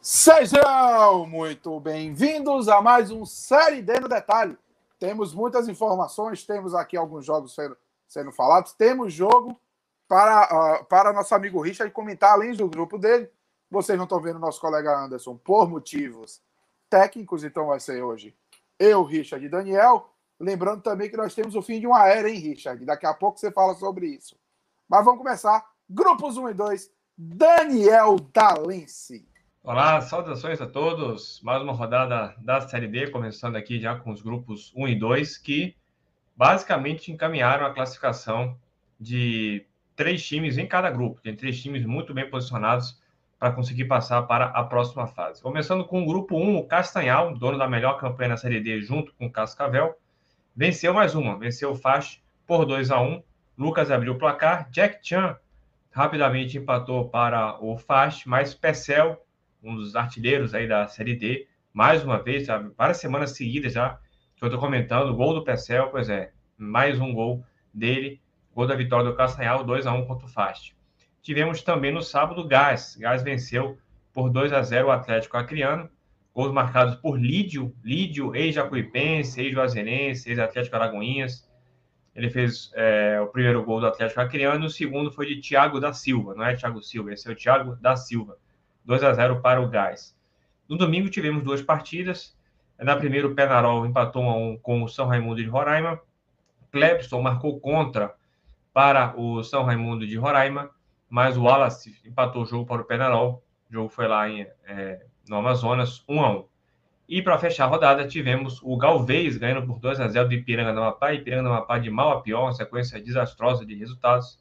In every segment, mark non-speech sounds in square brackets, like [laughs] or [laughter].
Sejam muito bem-vindos a mais um Série D no Detalhe. Temos muitas informações, temos aqui alguns jogos sendo, sendo falados, temos jogo para, uh, para nosso amigo Richard comentar, além do grupo dele. Vocês não estão vendo nosso colega Anderson por motivos técnicos, então vai ser hoje eu, Richard e Daniel. Lembrando também que nós temos o fim de uma era, hein, Richard? Daqui a pouco você fala sobre isso. Mas vamos começar. Grupos 1 e 2, Daniel Dalense. Olá, saudações a todos. Mais uma rodada da Série B, começando aqui já com os grupos 1 e 2, que basicamente encaminharam a classificação de três times em cada grupo. Tem três times muito bem posicionados para conseguir passar para a próxima fase. Começando com o grupo 1, o Castanhal, dono da melhor campanha na Série D, junto com o Cascavel, venceu mais uma, venceu o Fast por 2 a 1 Lucas abriu o placar, Jack Chan rapidamente empatou para o Fast, mas Pecel um dos artilheiros aí da Série D, mais uma vez, já, várias semanas seguidas já, que eu estou comentando, gol do Pecel, pois é, mais um gol dele, gol da vitória do Castanhal, 2 a 1 contra o Fast. Tivemos também no sábado Gás, Gás venceu por 2 a 0 o Atlético Acreano, gols marcados por Lídio, Lídio, ex-Jacuipense, ex-Juazeirense, ex-Atlético Aragoinhas, ele fez é, o primeiro gol do Atlético Acreano, o segundo foi de Thiago da Silva, não é Thiago Silva, esse é o Thiago da Silva. 2 a 0 para o Gás. No domingo tivemos duas partidas. Na primeira, o Penarol empatou a um com o São Raimundo de Roraima. Clepson marcou contra para o São Raimundo de Roraima, mas o Wallace empatou o jogo para o Penarol. O jogo foi lá em, é, no Amazonas, 1 a 1 E para fechar a rodada, tivemos o Galvez ganhando por 2 a 0 do Ipiranga do Amapá. Ipiranga do Amapá de mal a pior, uma sequência desastrosa de resultados.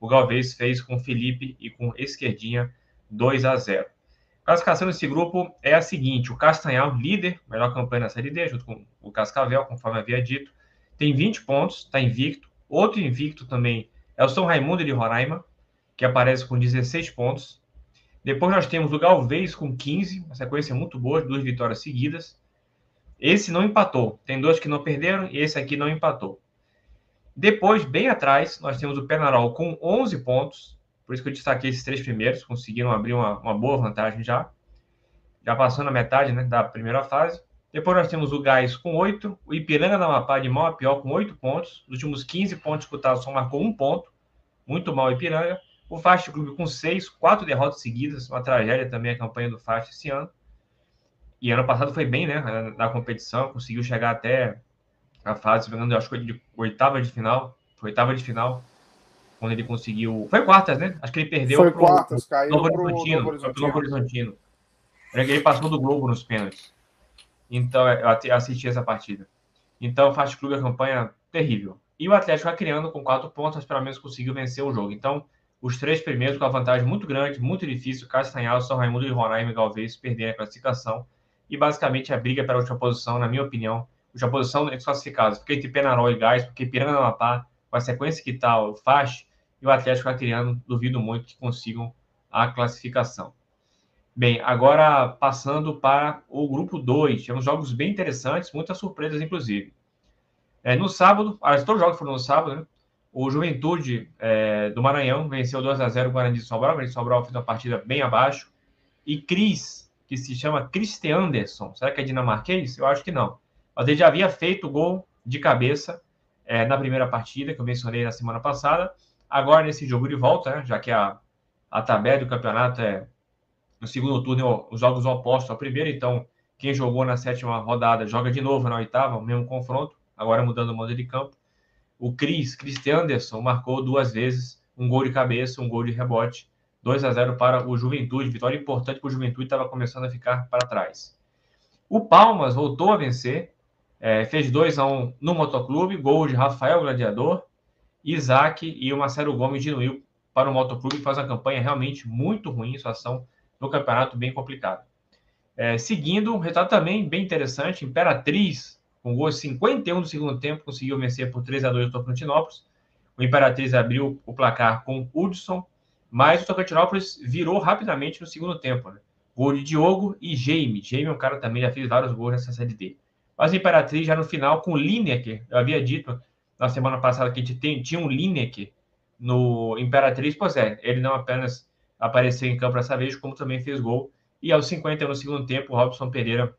O Galvez fez com Felipe e com Esquerdinha 2 a 0. A classificação desse grupo é a seguinte: o Castanhal, líder, melhor campanha na Série D, junto com o Cascavel, conforme havia dito, tem 20 pontos, está invicto. Outro invicto também é o São Raimundo de Roraima, que aparece com 16 pontos. Depois nós temos o Galvez com 15, uma sequência muito boa, duas vitórias seguidas. Esse não empatou, tem dois que não perderam e esse aqui não empatou. Depois, bem atrás, nós temos o Penarol com 11 pontos, por isso que eu destaquei esses três primeiros, conseguiram abrir uma, uma boa vantagem já. Já passando a metade né, da primeira fase. Depois nós temos o Gás com oito, o Ipiranga da Amapá de mal a pior com oito pontos. Nos últimos 15 pontos disputados, só marcou um ponto. Muito mal o Ipiranga. O Fast Clube com seis, quatro derrotas seguidas. Uma tragédia também a campanha do Fast esse ano. E ano passado foi bem, né? Na competição, conseguiu chegar até a fase, eu acho que de oitava de final. Oitava de final quando ele conseguiu. Foi quartas, né? Acho que ele perdeu. Foi pro, quartas, caiu Novo Horizontino, Novo Horizontino. Novo Horizontino. Ele passou do Globo nos pênaltis. Então, eu assisti essa partida. Então, o Fast Clube a campanha terrível. E o Atlético criando com quatro pontos, mas pelo menos conseguiu vencer o jogo. Então, os três primeiros com a vantagem muito grande, muito difícil. Castanhal, São Raimundo e Roraima e Galvez perderem a classificação. E basicamente a briga pela última posição, na minha opinião, última posição entre os classificados. Porque entre Penarol e Gás, porque Piranga do Amapá, com a sequência que está o Fast, e o Atlético Acreano, duvido muito que consigam a classificação. Bem, agora passando para o grupo 2, tivemos jogos bem interessantes, muitas surpresas, inclusive. É, no sábado, ah, todos os jogos foram no sábado, né? O Juventude é, do Maranhão venceu 2 a 0 o Guarani de Sobral. O Guarani de Sobral fez uma partida bem abaixo. E Cris, que se chama Christian Anderson, será que é dinamarquês? Eu acho que não. Mas ele já havia feito gol de cabeça é, na primeira partida, que eu mencionei na semana passada. Agora, nesse jogo de volta, né, já que a, a tabela do campeonato é no segundo turno, os jogos opostos ao primeiro, então quem jogou na sétima rodada joga de novo na oitava, o mesmo confronto, agora mudando o modo de campo. O Cris, Christian Anderson, marcou duas vezes um gol de cabeça, um gol de rebote, 2 a 0 para o Juventude. Vitória importante porque o Juventude estava começando a ficar para trás. O Palmas voltou a vencer, é, fez 2 a 1 no Motoclube, gol de Rafael Gladiador. Isaac e o Marcelo Gomes diminuiu para o Motoclube, faz uma campanha realmente muito ruim, situação no campeonato bem complicada. É, seguindo, um resultado também bem interessante, Imperatriz, com gol 51 do segundo tempo, conseguiu vencer por 3 a 2 o Tocantinópolis. O Imperatriz abriu o placar com Hudson, mas o Tocantinópolis virou rapidamente no segundo tempo. Né? Gol de Diogo e Jaime. Jaime é um cara também, já fez vários gols nessa Série D. Mas o Imperatriz já no final com o Lineker, eu havia dito na semana passada que a gente tem, tinha um Lineker no Imperatriz, pois é, ele não apenas apareceu em campo dessa vez, como também fez gol. E aos 50 no segundo tempo, o Robson Pereira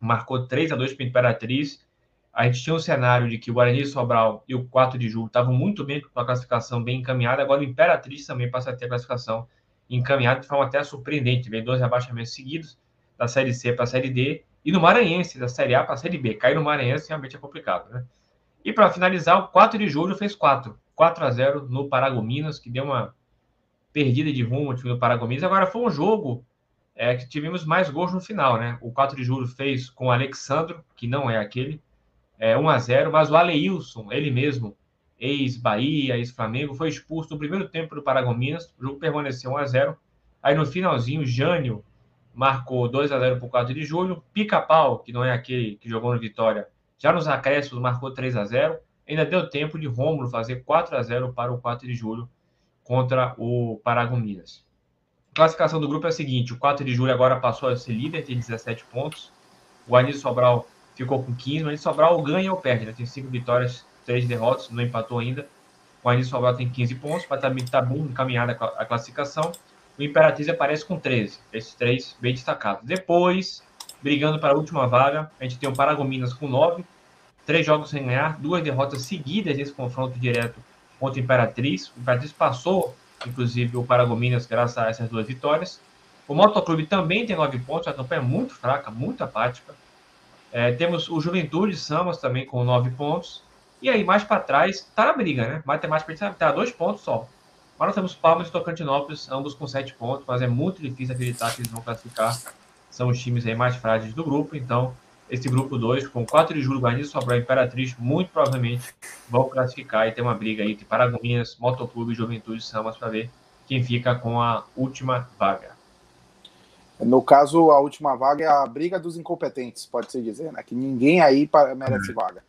marcou 3 a 2 para o Imperatriz. A gente tinha um cenário de que o Guarani Sobral e o 4 de julho estavam muito bem com a classificação bem encaminhada. Agora o Imperatriz também passa a ter a classificação encaminhada de forma até surpreendente. Vem dois abaixamentos seguidos da Série C para a Série D e no Maranhense, da Série A para a Série B. Cair no Maranhense realmente é complicado, né? E para finalizar, o 4 de julho fez 4. 4 a 0 no Paragominas, que deu uma perdida de rumo no Paragominas. Agora foi um jogo é, que tivemos mais gols no final, né? O 4 de julho fez com o Alexandro, que não é aquele, é, 1 a 0 mas o Aleilson, ele mesmo, ex-Bahia, ex-Flamengo, foi expulso no primeiro tempo do Paragominas. O jogo permaneceu 1 a 0 Aí no finalzinho, Jânio marcou 2 a 0 para o 4 de julho. Pica-Pau, que não é aquele que jogou no Vitória, já nos acréscimos marcou 3 a 0 Ainda deu tempo de Rômulo fazer 4 a 0 para o 4 de julho contra o Paragominas. A classificação do grupo é a seguinte: o 4 de julho agora passou a ser líder, tem 17 pontos. O Anísio Sobral ficou com 15, mas o Sobral ganha ou perde, né? tem 5 vitórias, 3 derrotas, não empatou ainda. O Anísio Sobral tem 15 pontos, mas também está bem encaminhada a classificação. O Imperatriz aparece com 13, esses três bem destacados. Depois, brigando para a última vaga, a gente tem o Paragominas com 9, três jogos sem ganhar, duas derrotas seguidas nesse confronto direto contra o Imperatriz. O Imperatriz passou, inclusive, o Paragominas graças a essas duas vitórias. O Motoclube também tem nove pontos, a campanha é muito fraca, muito apática. É, temos o Juventude Samas também com nove pontos. E aí, mais para trás, está na briga, né? Matematicamente está dois pontos só. Mas nós temos Palmas e Tocantinópolis, ambos com sete pontos, mas é muito difícil acreditar que eles vão classificar. São os times aí mais frágeis do grupo, então esse grupo 2, com 4 de julho, Guarani, Sobral e Imperatriz, muito provavelmente vão classificar e ter uma briga aí entre Paragominas, Motoclube, Juventude e Samas para ver quem fica com a última vaga. No caso, a última vaga é a briga dos incompetentes, pode-se dizer, né? Que ninguém aí merece vaga.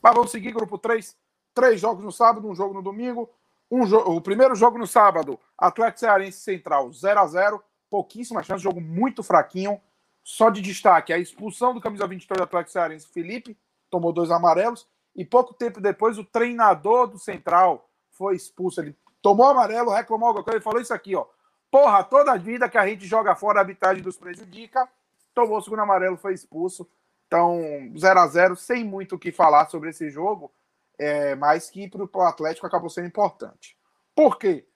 Mas vamos seguir, grupo 3. Três jogos no sábado, um jogo no domingo. Um jo o primeiro jogo no sábado, Atlético Cearense Central 0 a 0 pouquíssima chance, jogo muito fraquinho. Só de destaque, a expulsão do camisa 23 do Atlético Cearense, Felipe, tomou dois amarelos, e pouco tempo depois o treinador do Central foi expulso. Ele tomou amarelo, reclamou alguma coisa, ele falou isso aqui, ó. Porra, toda a vida que a gente joga fora, a arbitragem nos prejudica. Tomou o segundo amarelo, foi expulso. Então, 0 a 0 sem muito o que falar sobre esse jogo, é, mas que para o Atlético acabou sendo importante. Por quê?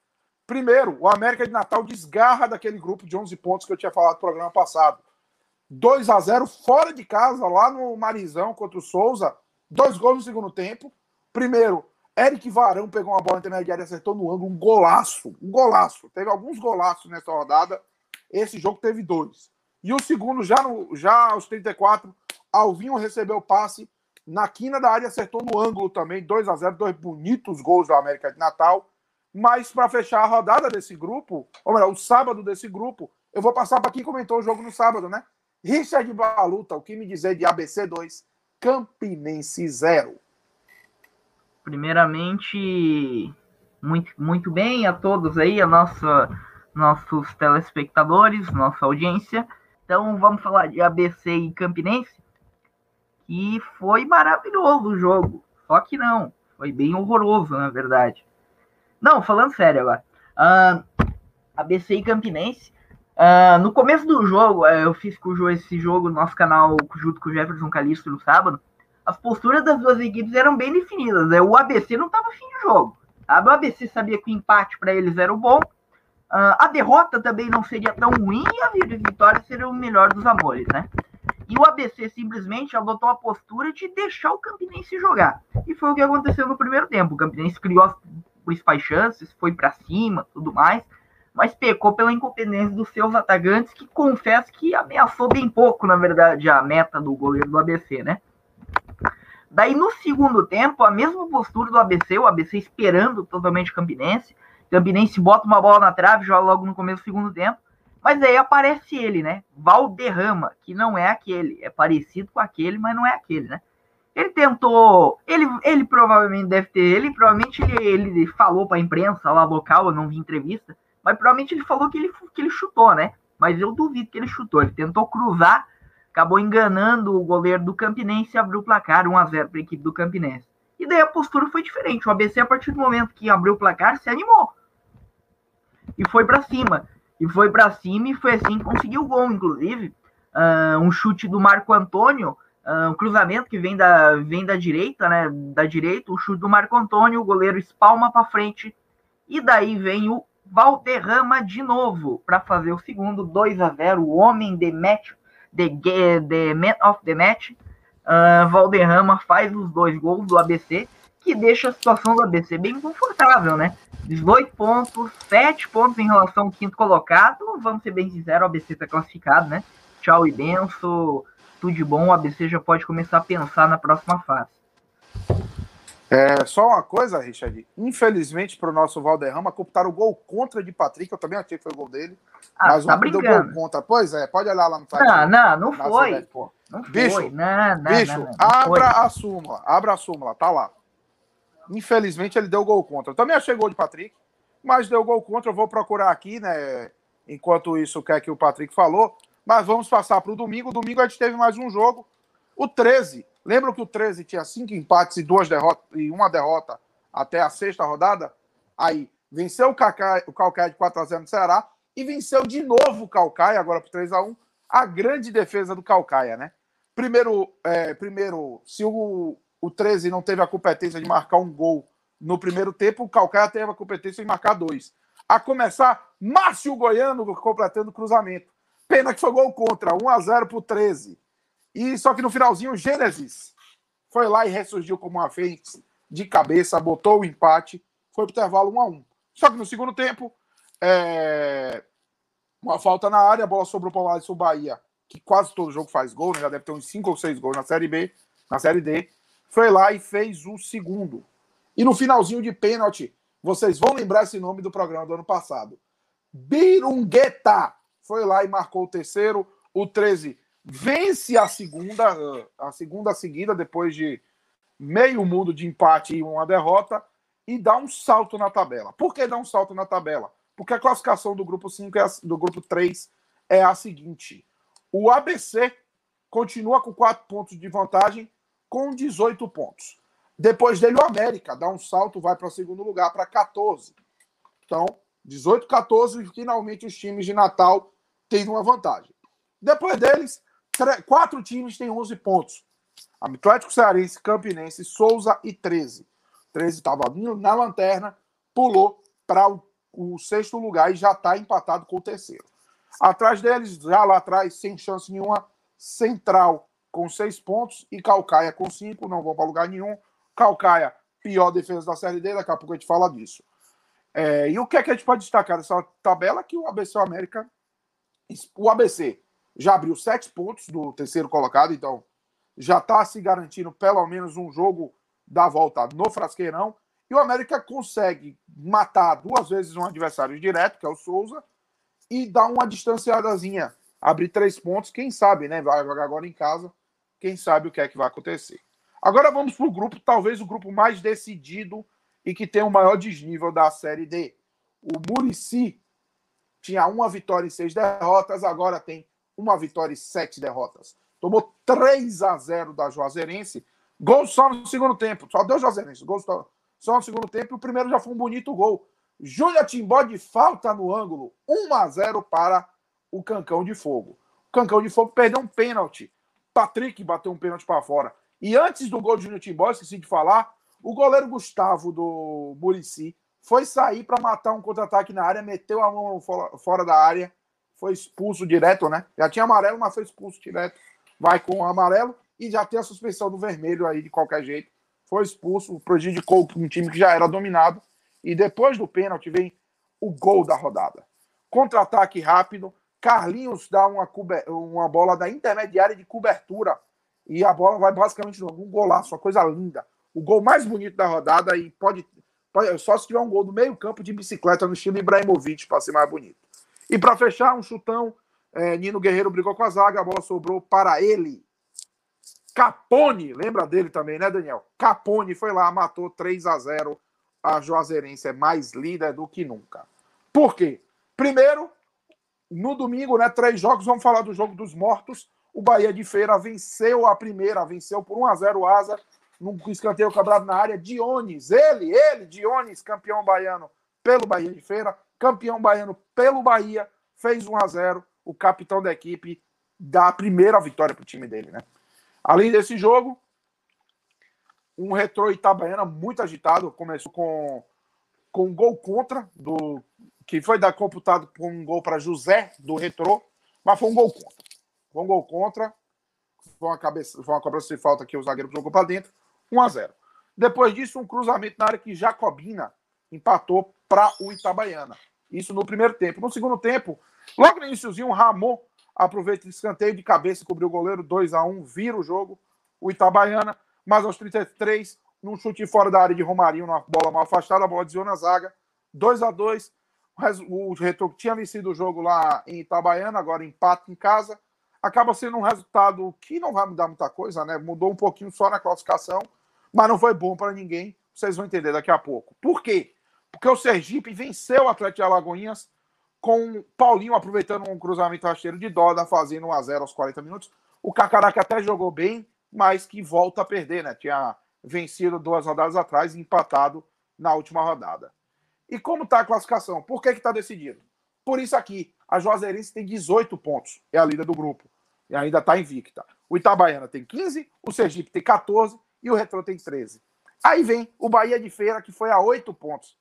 Primeiro, o América de Natal desgarra daquele grupo de 11 pontos que eu tinha falado no programa passado. 2 a 0 fora de casa, lá no Marizão contra o Souza. Dois gols no segundo tempo. Primeiro, Eric Varão pegou uma bola intermediária e acertou no ângulo. Um golaço. Um golaço. Teve alguns golaços nessa rodada. Esse jogo teve dois. E o segundo, já, no, já aos 34, Alvinho recebeu o passe na quina da área, acertou no ângulo também. 2 a 0 dois bonitos gols do América de Natal. Mas para fechar a rodada desse grupo, ou melhor, o sábado desse grupo, eu vou passar para quem comentou o jogo no sábado, né? Richard Baluta, o que me dizer de ABC 2, Campinense 0? Primeiramente, muito, muito bem a todos aí, a nossa, nossos telespectadores, nossa audiência. Então vamos falar de ABC e Campinense, que foi maravilhoso o jogo. Só que não, foi bem horroroso, na verdade. Não, falando sério agora. Uh, ah, ABC e Campinense Uh, no começo do jogo, uh, eu fiz com esse jogo no nosso canal junto com o Jefferson Calisto no sábado. As posturas das duas equipes eram bem definidas. Né? O ABC não estava fim de jogo. O ABC sabia que o empate para eles era o bom. Uh, a derrota também não seria tão ruim e a vitória seria o melhor dos amores, né? E o ABC simplesmente adotou a postura de deixar o Campinense jogar. E foi o que aconteceu no primeiro tempo. O Campinense criou as principais chances, foi para cima, tudo mais mas pecou pela incompetência dos seus atacantes, que confesso que ameaçou bem pouco, na verdade, a meta do goleiro do ABC, né? Daí no segundo tempo, a mesma postura do ABC, o ABC esperando totalmente o Campinense. Campinense bota uma bola na trave, joga logo no começo do segundo tempo. Mas aí aparece ele, né? Valderrama, que não é aquele. É parecido com aquele, mas não é aquele, né? Ele tentou, ele, ele provavelmente deve ter, ele provavelmente ele, ele falou para a imprensa lá local, eu não vi entrevista, mas provavelmente ele falou que ele, que ele chutou, né? Mas eu duvido que ele chutou. Ele tentou cruzar, acabou enganando o goleiro do Campinense e abriu o placar 1 a 0 para a equipe do Campinense. E daí a postura foi diferente. O ABC, a partir do momento que abriu o placar, se animou. E foi para cima. E foi para cima e foi assim que conseguiu o gol, inclusive. Uh, um chute do Marco Antônio, um cruzamento que vem da, vem da direita, né? Da direita, o chute do Marco Antônio, o goleiro espalma para frente. E daí vem o Valderrama de novo para fazer o segundo 2 a 0 o homem de match, the, the man of the match. Uh, Valderrama faz os dois gols do ABC, que deixa a situação do ABC bem confortável, né? 18 pontos, 7 pontos em relação ao quinto colocado. Vamos ser bem sinceros, o ABC está classificado, né? Tchau e benção, tudo de bom. O ABC já pode começar a pensar na próxima fase. É, só uma coisa, Richard. Infelizmente, para o nosso Valderrama, computaram o gol contra de Patrick. Eu também achei que foi o gol dele. Ah, mas tá o deu gol contra. Pois é, pode olhar lá no site. Não, não, não foi. Cidade, não bicho, foi. Não, não, bicho, não, não, abra foi. a súmula. Abra a súmula, tá lá. Infelizmente, ele deu gol contra. Eu também achei gol de Patrick, mas deu gol contra. Eu vou procurar aqui, né? Enquanto isso, o que é que o Patrick falou. Mas vamos passar para o domingo. Domingo a gente teve mais um jogo. O 13 Lembram que o 13 tinha cinco empates e duas derrotas e uma derrota até a sexta rodada? Aí venceu o o Calcaia de 4 a 0 no Ceará e venceu de novo o Calcaia, agora por 3 a 1 a grande defesa do Calcaia, né? Primeiro, é, primeiro se o, o 13 não teve a competência de marcar um gol no primeiro tempo, o Calcaia teve a competência de marcar dois. A começar, Márcio Goiano completando o cruzamento. Pena que foi gol contra, 1 a 0 para o 13. E só que no finalzinho, o Gênesis foi lá e ressurgiu como uma fênix de cabeça, botou o empate, foi pro intervalo 1 a 1 Só que no segundo tempo, é... uma falta na área, a bola sobrou para o Alisson Bahia, que quase todo jogo faz gol, né? já deve ter uns 5 ou 6 gols na Série B, na Série D. Foi lá e fez o segundo. E no finalzinho de pênalti, vocês vão lembrar esse nome do programa do ano passado. Birungueta foi lá e marcou o terceiro. O 13 vence a segunda, a segunda seguida, depois de meio mundo de empate e uma derrota, e dá um salto na tabela. Por que dá um salto na tabela? Porque a classificação do grupo 5 é a, do grupo 3 é a seguinte: o ABC continua com 4 pontos de vantagem, com 18 pontos. Depois dele, o América dá um salto, vai para o segundo lugar, para 14. Então, 18, 14, e finalmente os times de Natal têm uma vantagem. Depois deles, Quatro times têm 11 pontos. Atlético Cearense, Campinense, Souza e 13. 13 estava na lanterna, pulou para o, o, sexto lugar e já está empatado com o terceiro. Atrás deles, já lá atrás, sem chance nenhuma, Central com seis pontos e Calcaia com cinco, não vão para lugar nenhum. Calcaia, pior defesa da Série D, daqui a pouco a gente fala disso. É, e o que é que a gente pode destacar dessa tabela? Que o ABC América, o ABC já abriu sete pontos do terceiro colocado, então já está se garantindo pelo menos um jogo da volta no Frasqueirão. E o América consegue matar duas vezes um adversário direto, que é o Souza, e dar uma distanciadazinha, abrir três pontos. Quem sabe, né? Vai jogar agora em casa. Quem sabe o que é que vai acontecer. Agora vamos para o grupo, talvez o grupo mais decidido e que tem o maior desnível da Série D. O Murici tinha uma vitória e seis derrotas, agora tem uma vitória e sete derrotas. Tomou 3 a 0 da Juazeirense. Gol só no segundo tempo. Só deu Juazeirense. Gol só, no segundo tempo. O primeiro já foi um bonito gol. Júlia Timbó de falta no ângulo. 1 a 0 para o Cancão de Fogo. O Cancão de Fogo perdeu um pênalti. Patrick bateu um pênalti para fora. E antes do gol de Júnior Timbó, esqueci de falar, o goleiro Gustavo do Murici foi sair para matar um contra-ataque na área, meteu a mão fora da área foi expulso direto, né? Já tinha amarelo, mas foi expulso direto. Vai com o amarelo e já tem a suspensão do vermelho aí de qualquer jeito. Foi expulso, prejudicou um time que já era dominado. E depois do pênalti vem o gol da rodada. Contra-ataque rápido. Carlinhos dá uma, uma bola da intermediária de cobertura. E a bola vai basicamente no um golaço, uma coisa linda. O gol mais bonito da rodada e pode, só se tiver um gol do meio campo de bicicleta no estilo Ibrahimovic para ser mais bonito. E para fechar, um chutão. É, Nino Guerreiro brigou com a zaga, a bola sobrou para ele. Capone, lembra dele também, né, Daniel? Capone foi lá, matou 3 a 0 A Juazeirense é mais líder do que nunca. Por quê? Primeiro, no domingo, né, três jogos, vamos falar do jogo dos mortos. O Bahia de Feira venceu a primeira, venceu por 1 a 0 o Asa, num escanteio quebrado na área. Dionis, ele, ele, Dionis, campeão baiano pelo Bahia de Feira, campeão baiano pelo Bahia, fez 1 a 0 o capitão da equipe dá a primeira vitória para o time dele, né? Além desse jogo, um retrô Itabaiana muito agitado, começou com, com um gol contra, do que foi da, computado com um gol para José, do retrô, mas foi um gol contra. Foi um gol contra, foi uma, cabeça, foi uma cobrança de falta que o zagueiro jogou para dentro, 1 a 0 Depois disso, um cruzamento na área que Jacobina empatou para o Itabaiana. Isso no primeiro tempo. No segundo tempo, logo no iníciozinho, Ramon aproveita o escanteio de cabeça, cobriu o goleiro, 2 a 1 vira o jogo, o Itabaiana, mas aos 33, num chute fora da área de Romarinho, uma bola mal afastada, a bola desviou na zaga, 2 a 2 o Retro tinha vencido o jogo lá em Itabaiana, agora empate em casa, acaba sendo um resultado que não vai mudar muita coisa, né? Mudou um pouquinho só na classificação, mas não foi bom para ninguém, vocês vão entender daqui a pouco. Por quê? Porque o Sergipe venceu o Atlético de Alagoinhas com Paulinho aproveitando um cruzamento rasteiro de Doda, fazendo 1 a 0 aos 40 minutos. O Cacaraca até jogou bem, mas que volta a perder, né? Tinha vencido duas rodadas atrás e empatado na última rodada. E como está a classificação? Por que está decidido? Por isso aqui, a Juazeirense tem 18 pontos, é a líder do grupo, e ainda está invicta. O Itabaiana tem 15, o Sergipe tem 14 e o Retro tem 13. Aí vem o Bahia de Feira, que foi a 8 pontos.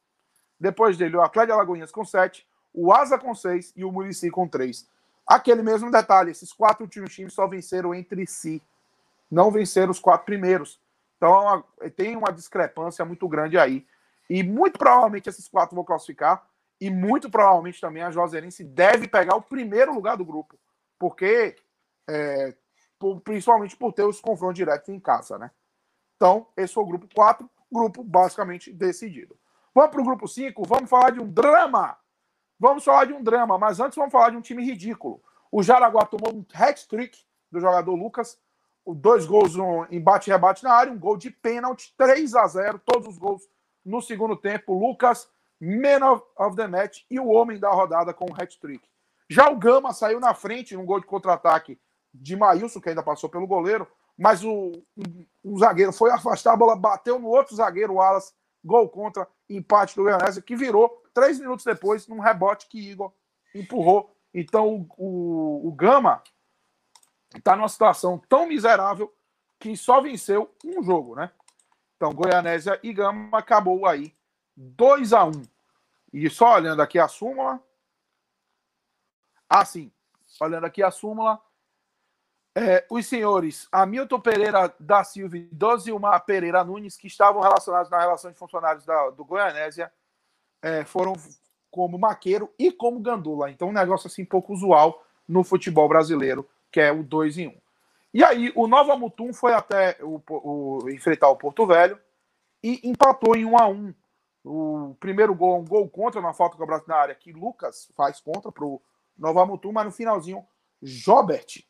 Depois dele, o Atlético de Alagoinhas com 7, o Asa com 6 e o Murici com 3. Aquele mesmo detalhe, esses quatro times só venceram entre si. Não venceram os quatro primeiros. Então tem uma discrepância muito grande aí. E muito provavelmente esses quatro vão classificar. E muito provavelmente também a Juazeirense deve pegar o primeiro lugar do grupo. Porque, é, principalmente por ter os confrontos diretos em casa, né? Então, esse foi o grupo 4, grupo basicamente decidido. Vamos para o grupo 5, vamos falar de um drama Vamos falar de um drama, mas antes vamos falar de um time ridículo. O Jaraguá tomou um hat-trick do jogador Lucas, dois gols em bate rebate na área, um gol de pênalti, 3 a 0 todos os gols no segundo tempo. Lucas, man of the match e o homem da rodada com o hat-trick. Já o Gama saiu na frente num gol de contra-ataque de Maílson, que ainda passou pelo goleiro, mas o, o, zagueiro foi afastar, a bola bateu no outro zagueiro, o Alas, gol contra, empate do Goianese, que virou três minutos depois num rebote que Igor empurrou. Então o, o, o Gama está numa situação tão miserável que só venceu um jogo, né? Então Goianésia e Gama acabou aí 2 a 1 um. E só olhando aqui a súmula. Ah, sim. Olhando aqui a súmula, é, os senhores Hamilton Pereira da Silva e Dosilmar Pereira Nunes, que estavam relacionados na relação de funcionários da, do Goianésia, é, foram como maqueiro e como gandula. Então, um negócio assim pouco usual no futebol brasileiro, que é o 2 em 1. Um. E aí, o Nova Mutum foi até o, o, enfrentar o Porto Velho e empatou em 1 um a 1 um. O primeiro gol, um gol contra, na falta cobrada na área, que Lucas faz contra para o Nova Mutum, mas no finalzinho, Jobert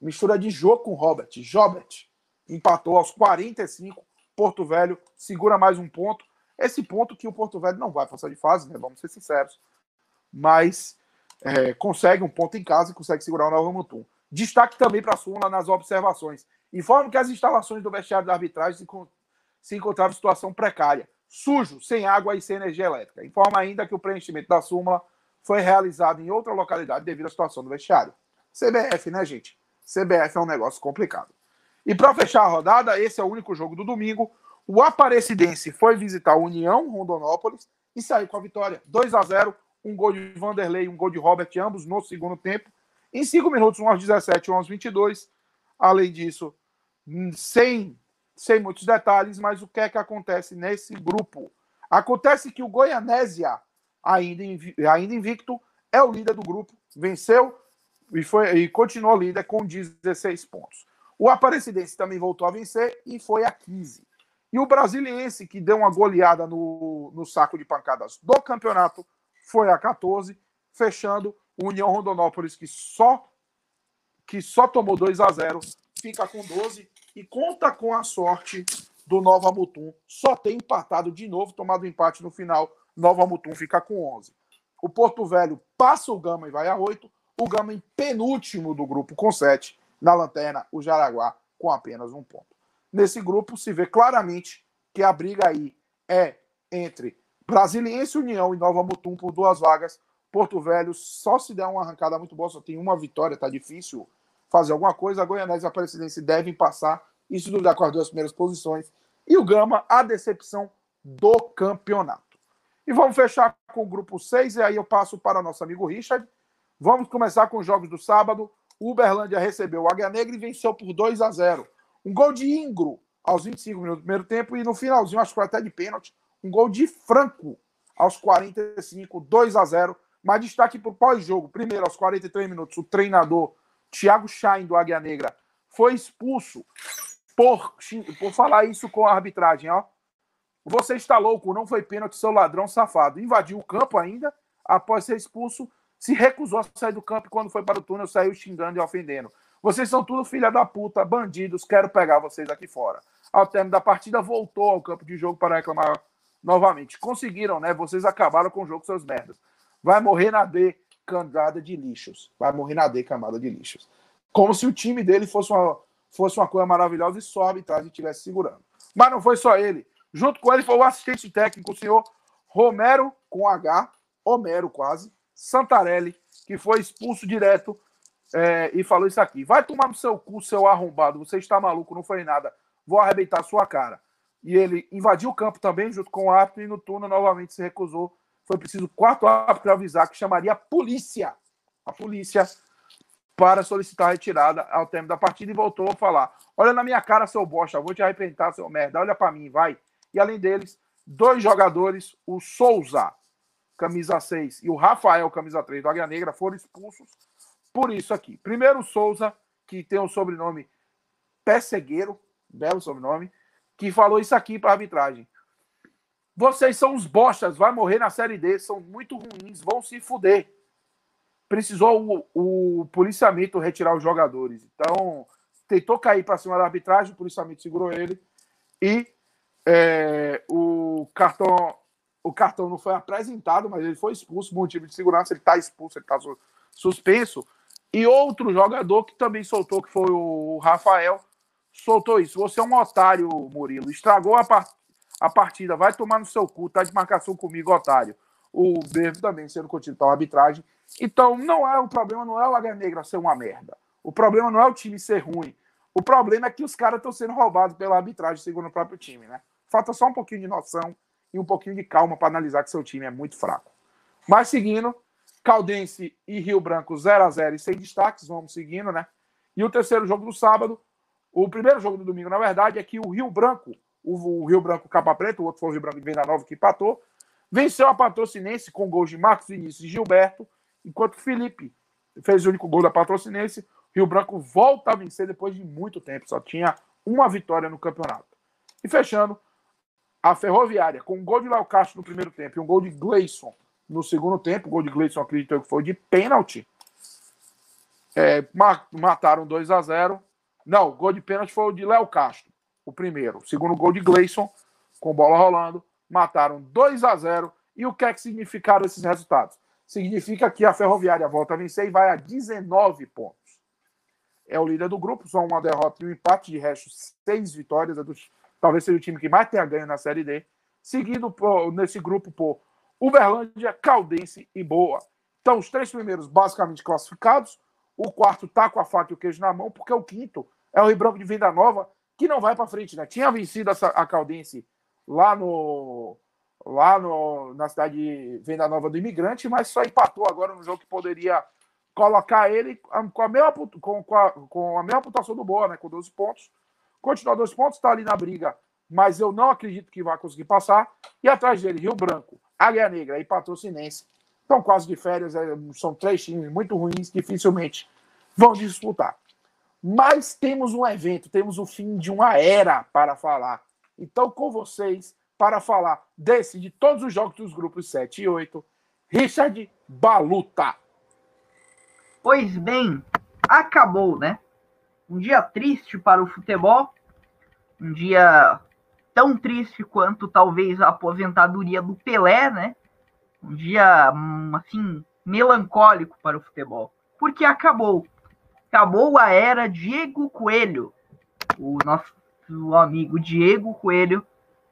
Mistura de Jô com Robert. Jobert empatou aos 45. Porto Velho segura mais um ponto. Esse ponto que o Porto Velho não vai passar de fase, né? Vamos ser sinceros. Mas é, consegue um ponto em casa e consegue segurar o Nova Mutum. Destaque também para a Sula nas observações. Informa que as instalações do vestiário da arbitragem se, se encontravam em situação precária, sujo, sem água e sem energia elétrica. Informa ainda que o preenchimento da súmula foi realizado em outra localidade devido à situação do vestiário. CBF, né, gente? CBF é um negócio complicado. E para fechar a rodada, esse é o único jogo do domingo. O Aparecidense foi visitar a União Rondonópolis e saiu com a vitória. 2 a 0 um gol de Vanderlei, um gol de Robert, ambos no segundo tempo. Em 5 minutos, um aos 17 um aos 22. Além disso, sem, sem muitos detalhes, mas o que é que acontece nesse grupo? Acontece que o Goianésia, ainda, ainda invicto, é o líder do grupo, venceu e, foi, e continuou líder com 16 pontos. O Aparecidense também voltou a vencer e foi a 15. E o Brasiliense, que deu uma goleada no, no saco de pancadas do campeonato, foi a 14, fechando o União Rondonópolis, que só, que só tomou 2 a 0 fica com 12 e conta com a sorte do Nova Mutum. Só tem empatado de novo, tomado empate no final. Nova Mutum fica com 11. O Porto Velho passa o Gama e vai a 8. O Gama em penúltimo do grupo com 7. Na lanterna, o Jaraguá com apenas um ponto. Nesse grupo se vê claramente que a briga aí é entre Brasiliense União e Nova Mutum por duas vagas. Porto Velho só se der uma arrancada muito boa, só tem uma vitória, tá difícil fazer alguma coisa. A Goianese e a Aparecidense devem passar, isso duvidar com as duas primeiras posições. E o Gama, a decepção do campeonato. E vamos fechar com o grupo 6, e aí eu passo para o nosso amigo Richard. Vamos começar com os jogos do sábado. O Uberlândia recebeu o Águia Negra e venceu por 2 a 0. Um gol de Ingro aos 25 minutos do primeiro tempo e no finalzinho, acho que foi até de pênalti, um gol de Franco aos 45, 2 a 0. Mas destaque para o pós-jogo. Primeiro, aos 43 minutos, o treinador Thiago Chain, do Águia Negra, foi expulso por, por falar isso com a arbitragem. Ó. Você está louco, não foi pênalti, seu ladrão safado. Invadiu o campo ainda, após ser expulso, se recusou a sair do campo e quando foi para o túnel saiu xingando e ofendendo. Vocês são tudo filha da puta, bandidos, quero pegar vocês aqui fora. Ao término da partida, voltou ao campo de jogo para reclamar novamente. Conseguiram, né? Vocês acabaram com o jogo, seus merdas. Vai morrer na D, camada de lixos. Vai morrer na D, camada de lixos. Como se o time dele fosse uma, fosse uma coisa maravilhosa e só a arbitragem estivesse segurando. Mas não foi só ele. Junto com ele foi o assistente técnico, o senhor Romero, com H, Homero quase, Santarelli, que foi expulso direto é, e falou isso aqui. Vai tomar no seu cu, seu arrombado. Você está maluco, não foi nada. Vou arrebentar sua cara. E ele invadiu o campo também, junto com o árbitro, e no turno novamente se recusou. Foi preciso quarto árbitro avisar que chamaria a polícia. A polícia para solicitar a retirada ao término da partida e voltou a falar: Olha na minha cara, seu bosta, vou te arrebentar, seu merda. Olha para mim, vai. E além deles, dois jogadores, o Souza, camisa 6, e o Rafael, camisa 3 do Águia Negra, foram expulsos por isso aqui. Primeiro, Souza, que tem o sobrenome Pessegueiro, belo sobrenome, que falou isso aqui para a arbitragem. Vocês são os bostas, vai morrer na Série D, são muito ruins, vão se fuder. Precisou o, o policiamento retirar os jogadores. Então, tentou cair para cima da arbitragem, o policiamento segurou ele e é, o cartão o cartão não foi apresentado, mas ele foi expulso por motivo de segurança. Ele está expulso, ele está suspenso. E outro jogador que também soltou, que foi o Rafael, soltou isso. Você é um otário, Murilo. Estragou a, a partida. Vai tomar no seu cu. Tá de marcação comigo, otário. O Berto também sendo contido pela arbitragem. Então, não é o problema, não é o Águia Negra ser uma merda. O problema não é o time ser ruim. O problema é que os caras estão sendo roubados pela arbitragem, segundo o próprio time, né? Falta só um pouquinho de noção e um pouquinho de calma para analisar que seu time é muito fraco. Mas seguindo, Caldense e Rio Branco 0 a 0 e sem destaques, vamos seguindo, né? E o terceiro jogo do sábado, o primeiro jogo do domingo, na verdade, é que o Rio Branco, o, o Rio Branco Capa Preta, o outro foi o Rio Branco de Venda Nova que empatou, venceu a Patrocinense com gols de Marcos Vinícius e Gilberto, enquanto Felipe fez o único gol da Patrocinense. Rio Branco volta a vencer depois de muito tempo, só tinha uma vitória no campeonato. E fechando, a Ferroviária, com um gol de Léo Castro no primeiro tempo e um gol de Gleison no segundo tempo, o gol de Gleison acredito que foi de pênalti. É, mataram 2 a 0 Não, o gol de pênalti foi o de Léo Castro, o primeiro. O segundo gol de Gleison, com bola rolando, mataram 2 a 0 E o que é que significaram esses resultados? Significa que a Ferroviária volta a vencer e vai a 19 pontos. É o líder do grupo, só uma derrota e um empate, de resto, seis vitórias. É dos talvez seja o time que mais tenha ganho na Série D, seguido por, nesse grupo por Uberlândia, Caldense e Boa. Então, os três primeiros basicamente classificados, o quarto tá com a faca e o queijo na mão, porque o quinto é o Rio de Venda Nova, que não vai para frente, né? Tinha vencido essa, a Caldense lá no lá no, na cidade de Venda Nova do Imigrante, mas só empatou agora no jogo que poderia colocar ele com a mesma, com, com a, com a mesma pontuação do Boa, né? Com 12 pontos. Continua dois pontos, está ali na briga, mas eu não acredito que vai conseguir passar. E atrás dele, Rio Branco, Águia Negra e Patrocinense estão quase de férias. É, são três times muito ruins, dificilmente vão disputar. Mas temos um evento, temos o fim de uma era para falar. Então, com vocês, para falar desse, de todos os jogos dos grupos 7 e 8, Richard Baluta. Pois bem, acabou, né? Um dia triste para o futebol, Um dia tão triste quanto talvez a aposentadoria do Pelé, né? Um dia, hum, assim, melancólico para o futebol. Porque acabou. Acabou a era Diego Coelho. O nosso amigo Diego Coelho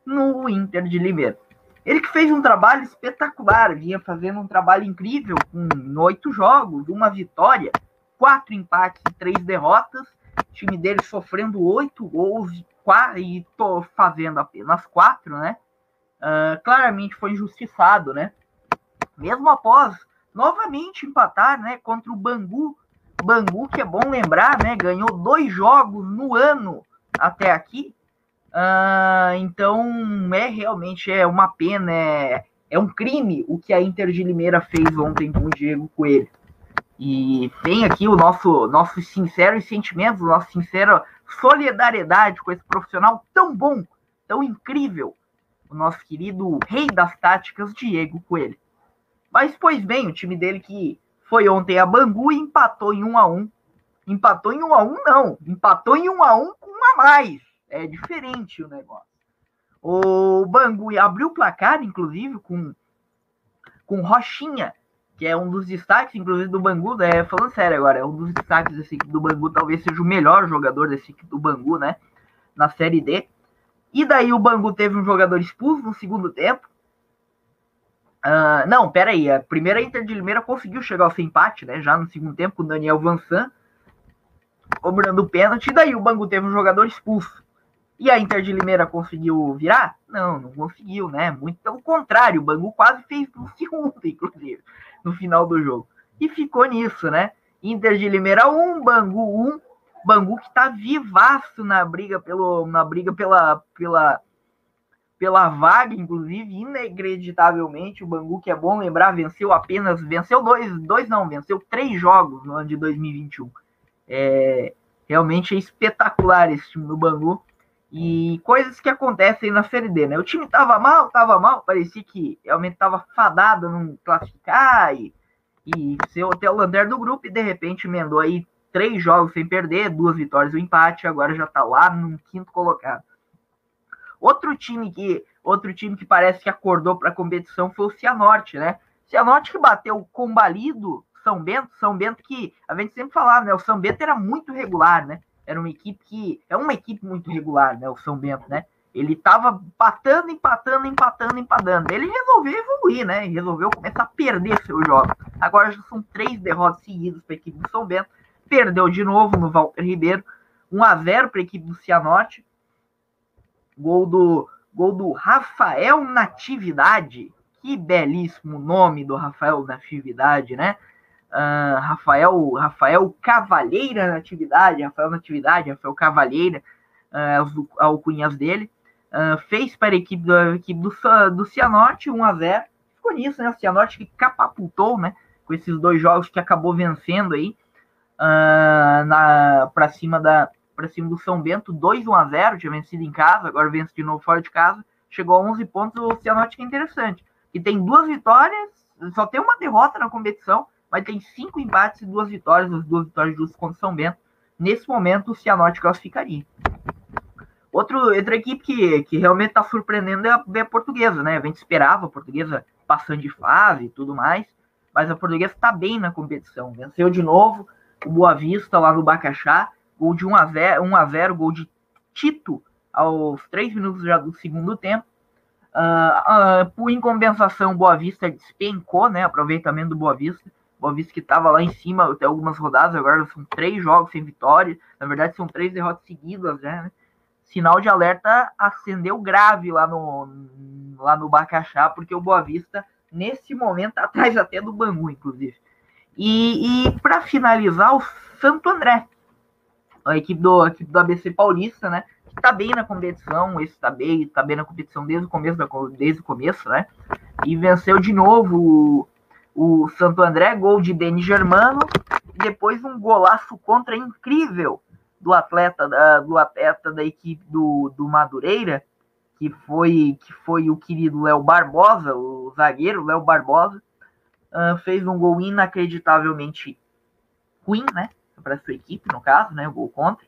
no Inter de Limeira. Ele que fez um trabalho espetacular, vinha fazendo um trabalho incrível, com oito jogos, uma vitória, quatro empates e três derrotas. O time dele sofrendo oito gols e tô fazendo apenas quatro, né? Uh, claramente foi injustiçado, né? Mesmo após novamente empatar, né, contra o Bangu. Bangu, que é bom lembrar, né, ganhou dois jogos no ano até aqui, Uh, então, é realmente é uma pena, é, é um crime o que a Inter de Limeira fez ontem com o Diego Coelho. E vem aqui o nosso, nosso sincero sentimento, nossa sincera solidariedade com esse profissional tão bom, tão incrível, o nosso querido rei das táticas, Diego Coelho. Mas, pois bem, o time dele que foi ontem a Bangu e empatou em 1 a 1 Empatou em 1 a 1 não, empatou em 1 a 1 com um a mais é diferente o negócio. O Bangu abriu o placar, inclusive, com, com Rochinha, que é um dos destaques, inclusive, do Bangu, né? Falando sério agora, é um dos destaques desse equipe do Bangu, talvez seja o melhor jogador desse equipe do Bangu, né? Na Série D. E daí o Bangu teve um jogador expulso no segundo tempo. Uh, não, peraí, a primeira Inter de Limeira conseguiu chegar ao seu empate, né? Já no segundo tempo, o Daniel Vansan cobrando o pênalti. E daí o Bangu teve um jogador expulso. E a Inter de Limeira conseguiu virar? Não, não conseguiu, né? Muito pelo contrário, o Bangu quase fez no [laughs] segundo, inclusive, no final do jogo. E ficou nisso, né? Inter de Limeira 1, Bangu 1. Bangu que tá vivaço na briga pelo na briga pela pela pela vaga, inclusive, inacreditavelmente. O Bangu, que é bom lembrar, venceu apenas, venceu dois, dois não, venceu três jogos no ano de 2021. É, realmente é espetacular esse time do Bangu e coisas que acontecem na Série D, né? O time tava mal, tava mal, parecia que realmente tava fadado não classificar e, e ser até o lanterna do grupo e de repente emendou aí três jogos sem perder, duas vitórias e um empate, agora já tá lá no quinto colocado. Outro time que outro time que parece que acordou para a competição foi o Cianorte, né? Cianorte que bateu combalido São Bento, São Bento que a gente sempre falava, né? O São Bento era muito regular, né? Era uma equipe que é uma equipe muito regular, né? O São Bento, né? Ele tava empatando, empatando, empatando, empatando. Ele resolveu evoluir, né? Resolveu começar a perder seus jogos. Agora já são três derrotas seguidas para a equipe do São Bento. Perdeu de novo no Walter Ribeiro. 1 a 0 para a equipe do Cianorte. Gol do gol do Rafael Natividade. Que belíssimo nome do Rafael Natividade, né? Uh, Rafael, Rafael Cavalheira na atividade, Rafael na atividade, Rafael Cavalheira, uh, as alcunhas dele, uh, fez para a equipe, do, a equipe do, do Cianorte 1 a 0 Ficou nisso, né? O Cianorte que capapultou, né? Com esses dois jogos que acabou vencendo aí uh, para cima da para cima do São Bento, 2 1 a 0 tinha vencido em casa, agora vence de novo fora de casa, chegou a 11 pontos, o Cianorte que é interessante. E tem duas vitórias, só tem uma derrota na competição, mas tem cinco empates e duas vitórias, as duas vitórias justas contra o São Bento. Nesse momento, o Cianorte classificaria. Outro, outra equipe que, que realmente está surpreendendo é a, é a, portuguesa, né? A gente esperava a portuguesa passando de fase e tudo mais, mas a portuguesa está bem na competição. Venceu de novo o Boa Vista lá no Bacaxá, gol de 1 a 0, 1 a 0 gol de Tito aos 3 minutos já do segundo tempo. Uh, uh, por em compensação, Boa Vista despencou, né? Aproveitamento do Boa Vista. Boa Vista que estava lá em cima até algumas rodadas, agora são três jogos sem vitória. Na verdade, são três derrotas seguidas, né? Sinal de alerta acendeu grave lá no, lá no Bacaxá, porque o Boa Vista, nesse momento, [laughs] atrás até do Bangu, inclusive. E, e para finalizar, o Santo André, a equipe do, a equipe do ABC Paulista, né? Que tá bem na competição, esse tá bem, tá bem na competição desde o começo, da, desde o começo, né? E venceu de novo o Santo André, gol de Denis Germano, e depois um golaço contra incrível do atleta da, do atleta da equipe do, do Madureira, que foi que foi o querido Léo Barbosa, o zagueiro Léo Barbosa, uh, fez um gol inacreditavelmente ruim, né, para sua equipe no caso, né, o gol contra,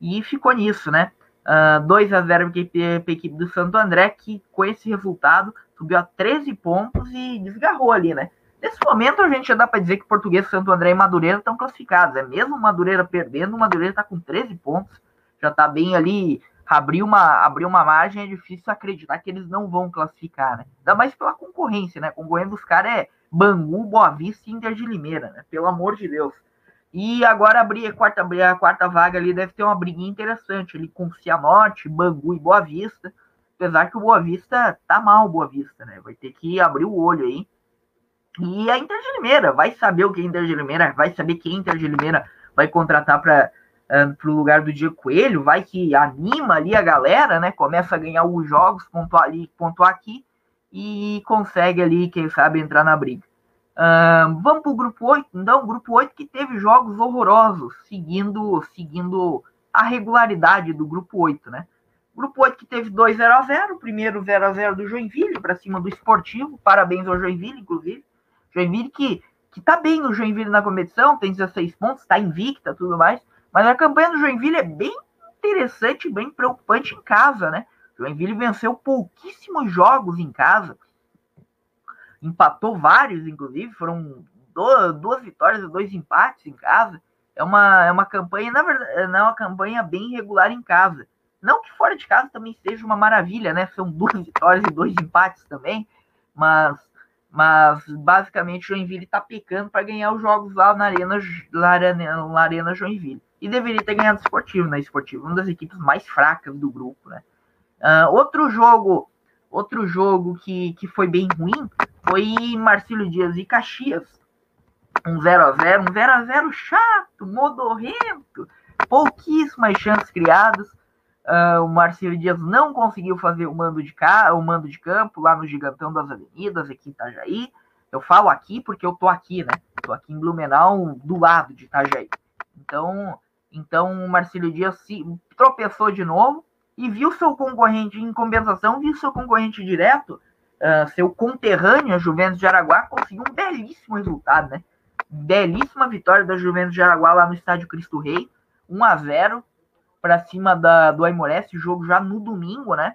e ficou nisso, né. Uh, 2 a 0 para a equipe do Santo André, que com esse resultado subiu a 13 pontos e desgarrou ali, né? Nesse momento a gente já dá para dizer que Português, Santo André e Madureira estão classificados. É mesmo Madureira perdendo, Madureira está com 13 pontos, já está bem ali, abriu uma, abriu uma margem, é difícil acreditar que eles não vão classificar, né? Ainda mais pela concorrência, né? Concorrendo dos caras é Bangu, Boa Vista e Inter de Limeira, né? Pelo amor de Deus. E agora abrir a quarta, a quarta vaga ali deve ter uma briguinha interessante ali com Cianorte, Bangu e Boa Vista. Apesar que o Boa Vista tá mal, Boa Vista, né? Vai ter que abrir o olho aí. E a Inter de Limeira, vai saber o que é Inter de Limeira, vai saber quem Inter de Limeira vai contratar para uh, o lugar do Diego Coelho, vai que anima ali a galera, né? Começa a ganhar os jogos, pontuar ali, pontuar aqui e consegue ali, quem sabe, entrar na briga. Vamos para o grupo 8, então, grupo 8 que teve jogos horrorosos, seguindo, seguindo a regularidade do grupo 8, né? Grupo 8 que teve 2 0 a 0 primeiro 0 a 0 do Joinville para cima do Esportivo. Parabéns ao Joinville, inclusive. Joinville que, que tá bem no Joinville na competição, tem 16 pontos, está invicta tudo mais. Mas a campanha do Joinville é bem interessante, bem preocupante em casa, né? Joinville venceu pouquíssimos jogos em casa. Empatou vários, inclusive, foram duas, duas vitórias e dois empates em casa. É uma, é uma campanha, na verdade, é uma campanha bem regular em casa. Não que fora de casa também seja uma maravilha, né? São duas [laughs] vitórias e dois empates também, mas, mas basicamente Joinville está pecando para ganhar os jogos lá na Arena, na Arena, na Arena Joinville. E deveria ter ganhado Esportivo, né? Esportivo, uma das equipes mais fracas do grupo, né? Uh, outro jogo, outro jogo que, que foi bem ruim foi Marcílio Dias e Caxias. Um 0x0, um 0x0 chato, modorrento, pouquíssimas chances criadas. Uh, o Marcelo Dias não conseguiu fazer o mando de cá, o mando de campo lá no Gigantão das Avenidas, aqui em Itajaí. Eu falo aqui porque eu tô aqui, né? Tô aqui em Blumenau, do lado de Itajaí. Então, então o Marcelo Dias se tropeçou de novo e viu seu concorrente em compensação, viu seu concorrente direto, uh, seu conterrâneo, a Juventus de Araguá, conseguiu um belíssimo resultado, né? Belíssima vitória da Juventus de Araguá lá no estádio Cristo Rei, 1 a 0 para cima da, do Aimoré, esse jogo já no domingo, né?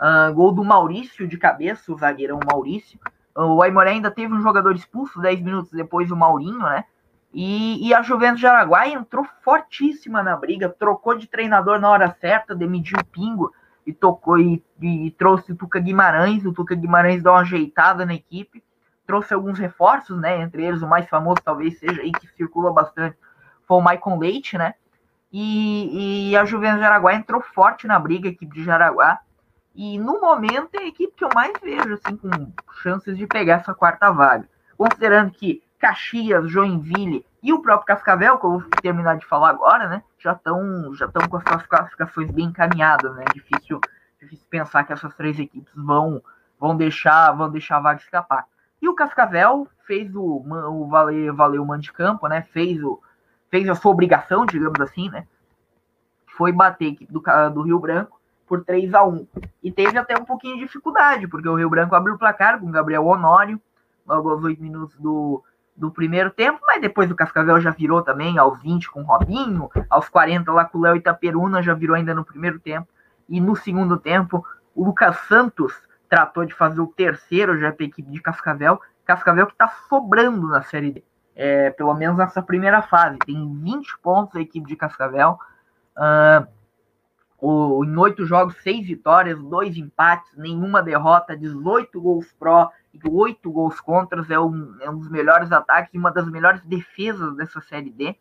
Uh, gol do Maurício de cabeça, o zagueirão Maurício. O Aimoré ainda teve um jogador expulso 10 minutos depois, o Maurinho, né? E, e, a Juventus de Araguai entrou fortíssima na briga, trocou de treinador na hora certa, demitiu o Pingo e tocou e, e, trouxe o Tuca Guimarães. O Tuca Guimarães deu uma ajeitada na equipe, trouxe alguns reforços, né? Entre eles, o mais famoso talvez seja aí que circula bastante, foi o Maicon Leite, né? E, e a Juventus de Jaraguá entrou forte na briga, a equipe de Jaraguá. E no momento é a equipe que eu mais vejo, assim, com chances de pegar essa quarta vaga. Considerando que Caxias, Joinville e o próprio Cascavel, que eu vou terminar de falar agora, né? Já estão já com as suas classificações bem encaminhadas, né? Difícil, difícil pensar que essas três equipes vão, vão, deixar, vão deixar a vaga escapar. E o Cascavel fez o, o valer, valer o mando de campo, né? Fez o, fez a sua obrigação, digamos assim, né? Foi bater a equipe do, do Rio Branco por 3 a 1 E teve até um pouquinho de dificuldade, porque o Rio Branco abriu o placar com Gabriel Honório, logo aos 8 minutos do, do primeiro tempo, mas depois o Cascavel já virou também aos 20 com o Robinho, aos 40 lá com o Léo Itaperuna já virou ainda no primeiro tempo. E no segundo tempo, o Lucas Santos tratou de fazer o terceiro já para a equipe de Cascavel. Cascavel que está sobrando na Série D é, pelo menos nessa primeira fase. Tem 20 pontos a equipe de Cascavel. Uh, em oito jogos, seis vitórias, dois empates, nenhuma derrota, 18 gols pró e oito gols contras. É um, é um dos melhores ataques e uma das melhores defesas dessa Série D.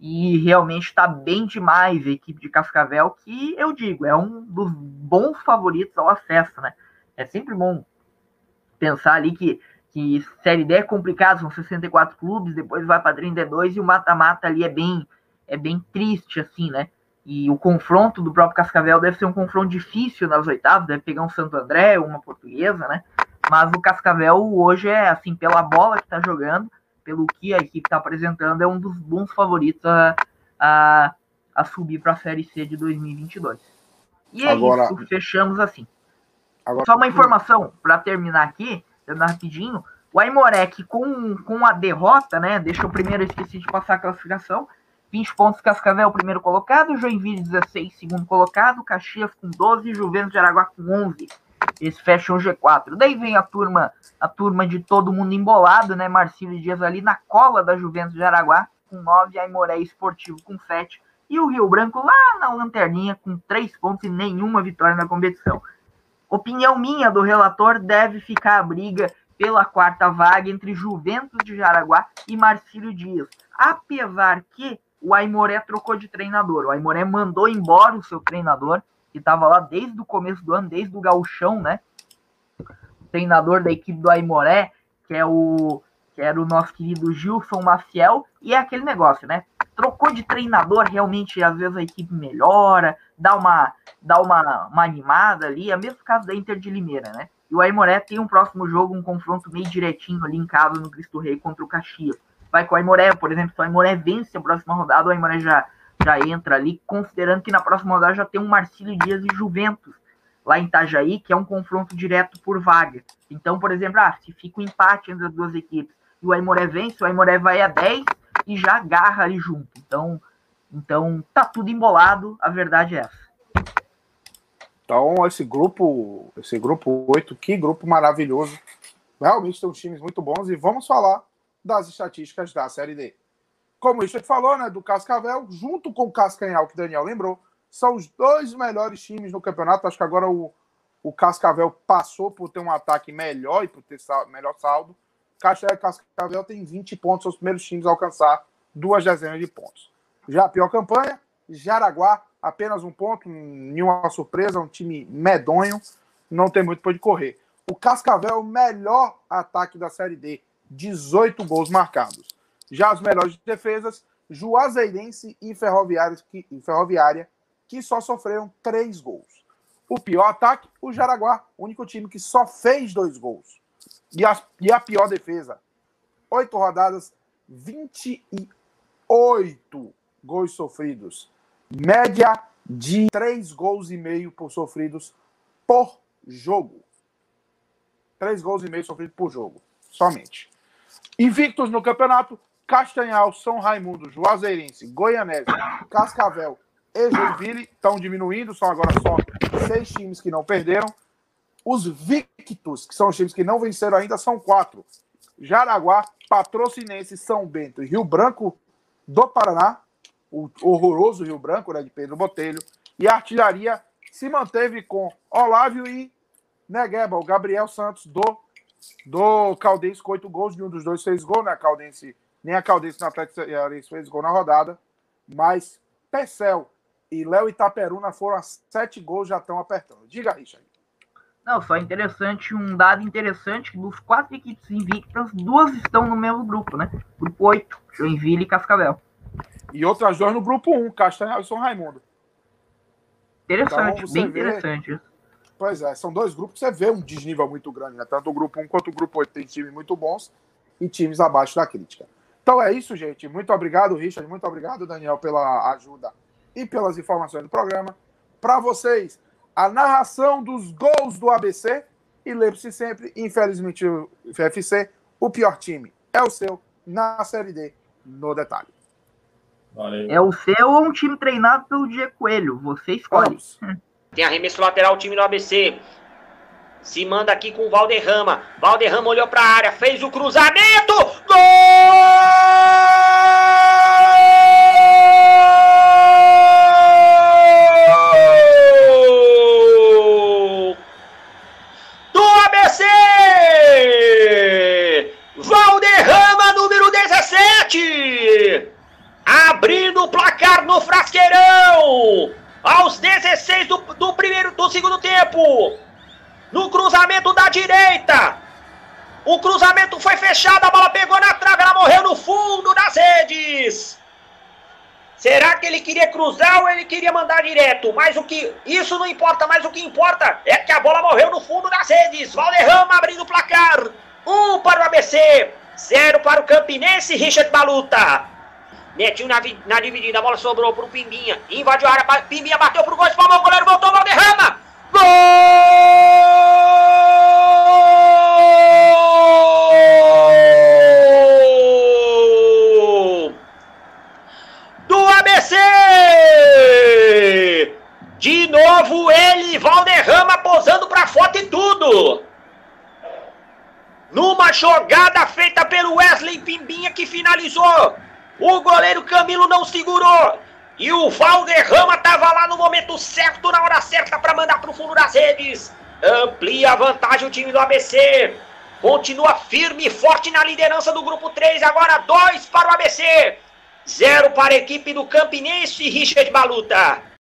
E realmente está bem demais a equipe de Cascavel, que eu digo, é um dos bons favoritos ao acesso, né? É sempre bom pensar ali que que Série D é complicado, são 64 clubes, depois vai para 32 e o mata-mata ali é bem, é bem triste, assim, né? E o confronto do próprio Cascavel deve ser um confronto difícil nas oitavas, deve pegar um Santo André, uma portuguesa, né? Mas o Cascavel hoje é, assim, pela bola que está jogando, pelo que a equipe está apresentando, é um dos bons favoritos a, a, a subir para a Série C de 2022. E é Agora... isso, fechamos assim. Agora... Só uma informação para terminar aqui rapidinho. O Aimorek com, com a derrota, né? Deixa eu primeiro esqueci de passar a classificação. 20 pontos Cascavel, primeiro colocado, Joinville 16, segundo colocado, Caxias com 12, Juventus de Araguá com 11. Eles fecham o G4. Daí vem a turma, a turma de todo mundo embolado, né? Marcílio Dias ali na cola da Juventus de Araguá com 9, Aimoré Esportivo com 7 e o Rio Branco lá na lanterninha com 3 pontos e nenhuma vitória na competição. Opinião minha do relator, deve ficar a briga pela quarta vaga entre Juventus de Jaraguá e Marcílio Dias. Apesar que o Aimoré trocou de treinador. O Aimoré mandou embora o seu treinador, que estava lá desde o começo do ano, desde o gauchão, né? O treinador da equipe do Aimoré, que é o que era o nosso querido Gilson Maciel, e é aquele negócio, né? Trocou de treinador, realmente, às vezes a equipe melhora, dá uma, dá uma, uma animada ali, é mesmo caso da Inter de Limeira, né? E o Aimoré tem um próximo jogo, um confronto meio direitinho ali em casa no Cristo Rei contra o Caxias vai com o Aimoré, por exemplo, se o Aimoré vence a próxima rodada, o Aimoré já, já entra ali, considerando que na próxima rodada já tem um Marcílio Dias e Juventus lá em Itajaí, que é um confronto direto por vaga. Então, por exemplo, ah, se fica um empate entre as duas equipes e o Aimoré vence, o Aimoré vai a 10 e já agarra ali junto. Então, então tá tudo embolado, a verdade é essa. Então, esse grupo, esse grupo 8, que grupo maravilhoso. Realmente tem times muito bons e vamos falar das estatísticas da Série D. Como o Richard falou, né, do Cascavel, junto com o Cascanhal, que o Daniel lembrou, são os dois melhores times no campeonato. Acho que agora o, o Cascavel passou por ter um ataque melhor e por ter sal, melhor saldo. Cascavel, Cascavel tem 20 pontos, os primeiros times a alcançar duas dezenas de pontos. Já a pior campanha, Jaraguá, apenas um ponto, nenhuma surpresa, um time medonho, não tem muito para correr. O Cascavel, o melhor ataque da Série D, 18 gols marcados. Já as melhores defesas, Juazeirense e Ferroviária, que, Ferroviária, que só sofreram três gols. O pior ataque, o Jaraguá, único time que só fez dois gols. E a, e a pior defesa, oito rodadas, 28 gols sofridos. Média de três gols e meio por sofridos por jogo. Três gols e meio sofridos por jogo, somente. Invictos no campeonato, Castanhal, São Raimundo, Juazeirense, Goianese, Cascavel e Joinville estão diminuindo, são agora só seis times que não perderam. Os Victos, que são os times que não venceram ainda, são quatro. Jaraguá, Patrocinense, São Bento e Rio Branco do Paraná, o horroroso Rio Branco, né, de Pedro Botelho, e a artilharia se manteve com Olávio e Negueba, o Gabriel Santos do do Caldense com oito gols, nenhum dos dois fez gol, né? Caldense, nem a Caldense na Atlético fez gol na rodada, mas Pecel e Léo Itaperuna foram a sete gols, já estão apertando. Diga, Richard. Não, só interessante, um dado interessante, dos quatro equipes invictas, duas estão no mesmo grupo, né? Grupo 8, Joinville e Cascavel. E outras duas no grupo 1, Castanhal e São Raimundo. Interessante, então, bem vê... interessante isso. Pois é, são dois grupos que você vê um desnível muito grande, né? Tanto o grupo 1 quanto o grupo 8 tem times muito bons e times abaixo da crítica. Então é isso, gente. Muito obrigado, Richard. Muito obrigado, Daniel, pela ajuda e pelas informações do programa. Para vocês, a narração dos gols do ABC. E lembre-se sempre, infelizmente, o FFC, o pior time é o seu na Série D, no detalhe. Valeu. É o seu ou um time treinado pelo Diego Coelho? Você escolhe. [laughs] Tem arremesso lateral, o time do ABC. Se manda aqui com o Valderrama. Valderrama olhou para a área, fez o cruzamento. Gol! Do ABC! Valderrama, número 17! Abrindo o placar no Frasqueirão! aos 16 do, do primeiro do segundo tempo. No cruzamento da direita. O cruzamento foi fechado, a bola pegou na trave, ela morreu no fundo das redes. Será que ele queria cruzar ou ele queria mandar direto? Mas o que isso não importa, mas o que importa é que a bola morreu no fundo das redes. Valderrama abrindo o placar. Um para o ABC, 0 para o Campinense, Richard Baluta. Netinho na, na dividida, a bola sobrou para o Pimbinha. Invadiu a área, Pimbinha bateu para o gol, espalmou o goleiro, voltou, Valderrama. Gol! Do ABC! De novo ele, Valderrama, posando para foto e tudo numa jogada feita pelo Wesley Pimbinha que finalizou. O goleiro Camilo não segurou. E o Valderrama estava lá no momento certo, na hora certa, para mandar para o fundo das redes. Amplia a vantagem o time do ABC. Continua firme e forte na liderança do grupo 3. Agora 2 para o ABC. 0 para a equipe do Campinense e Richard Baluta.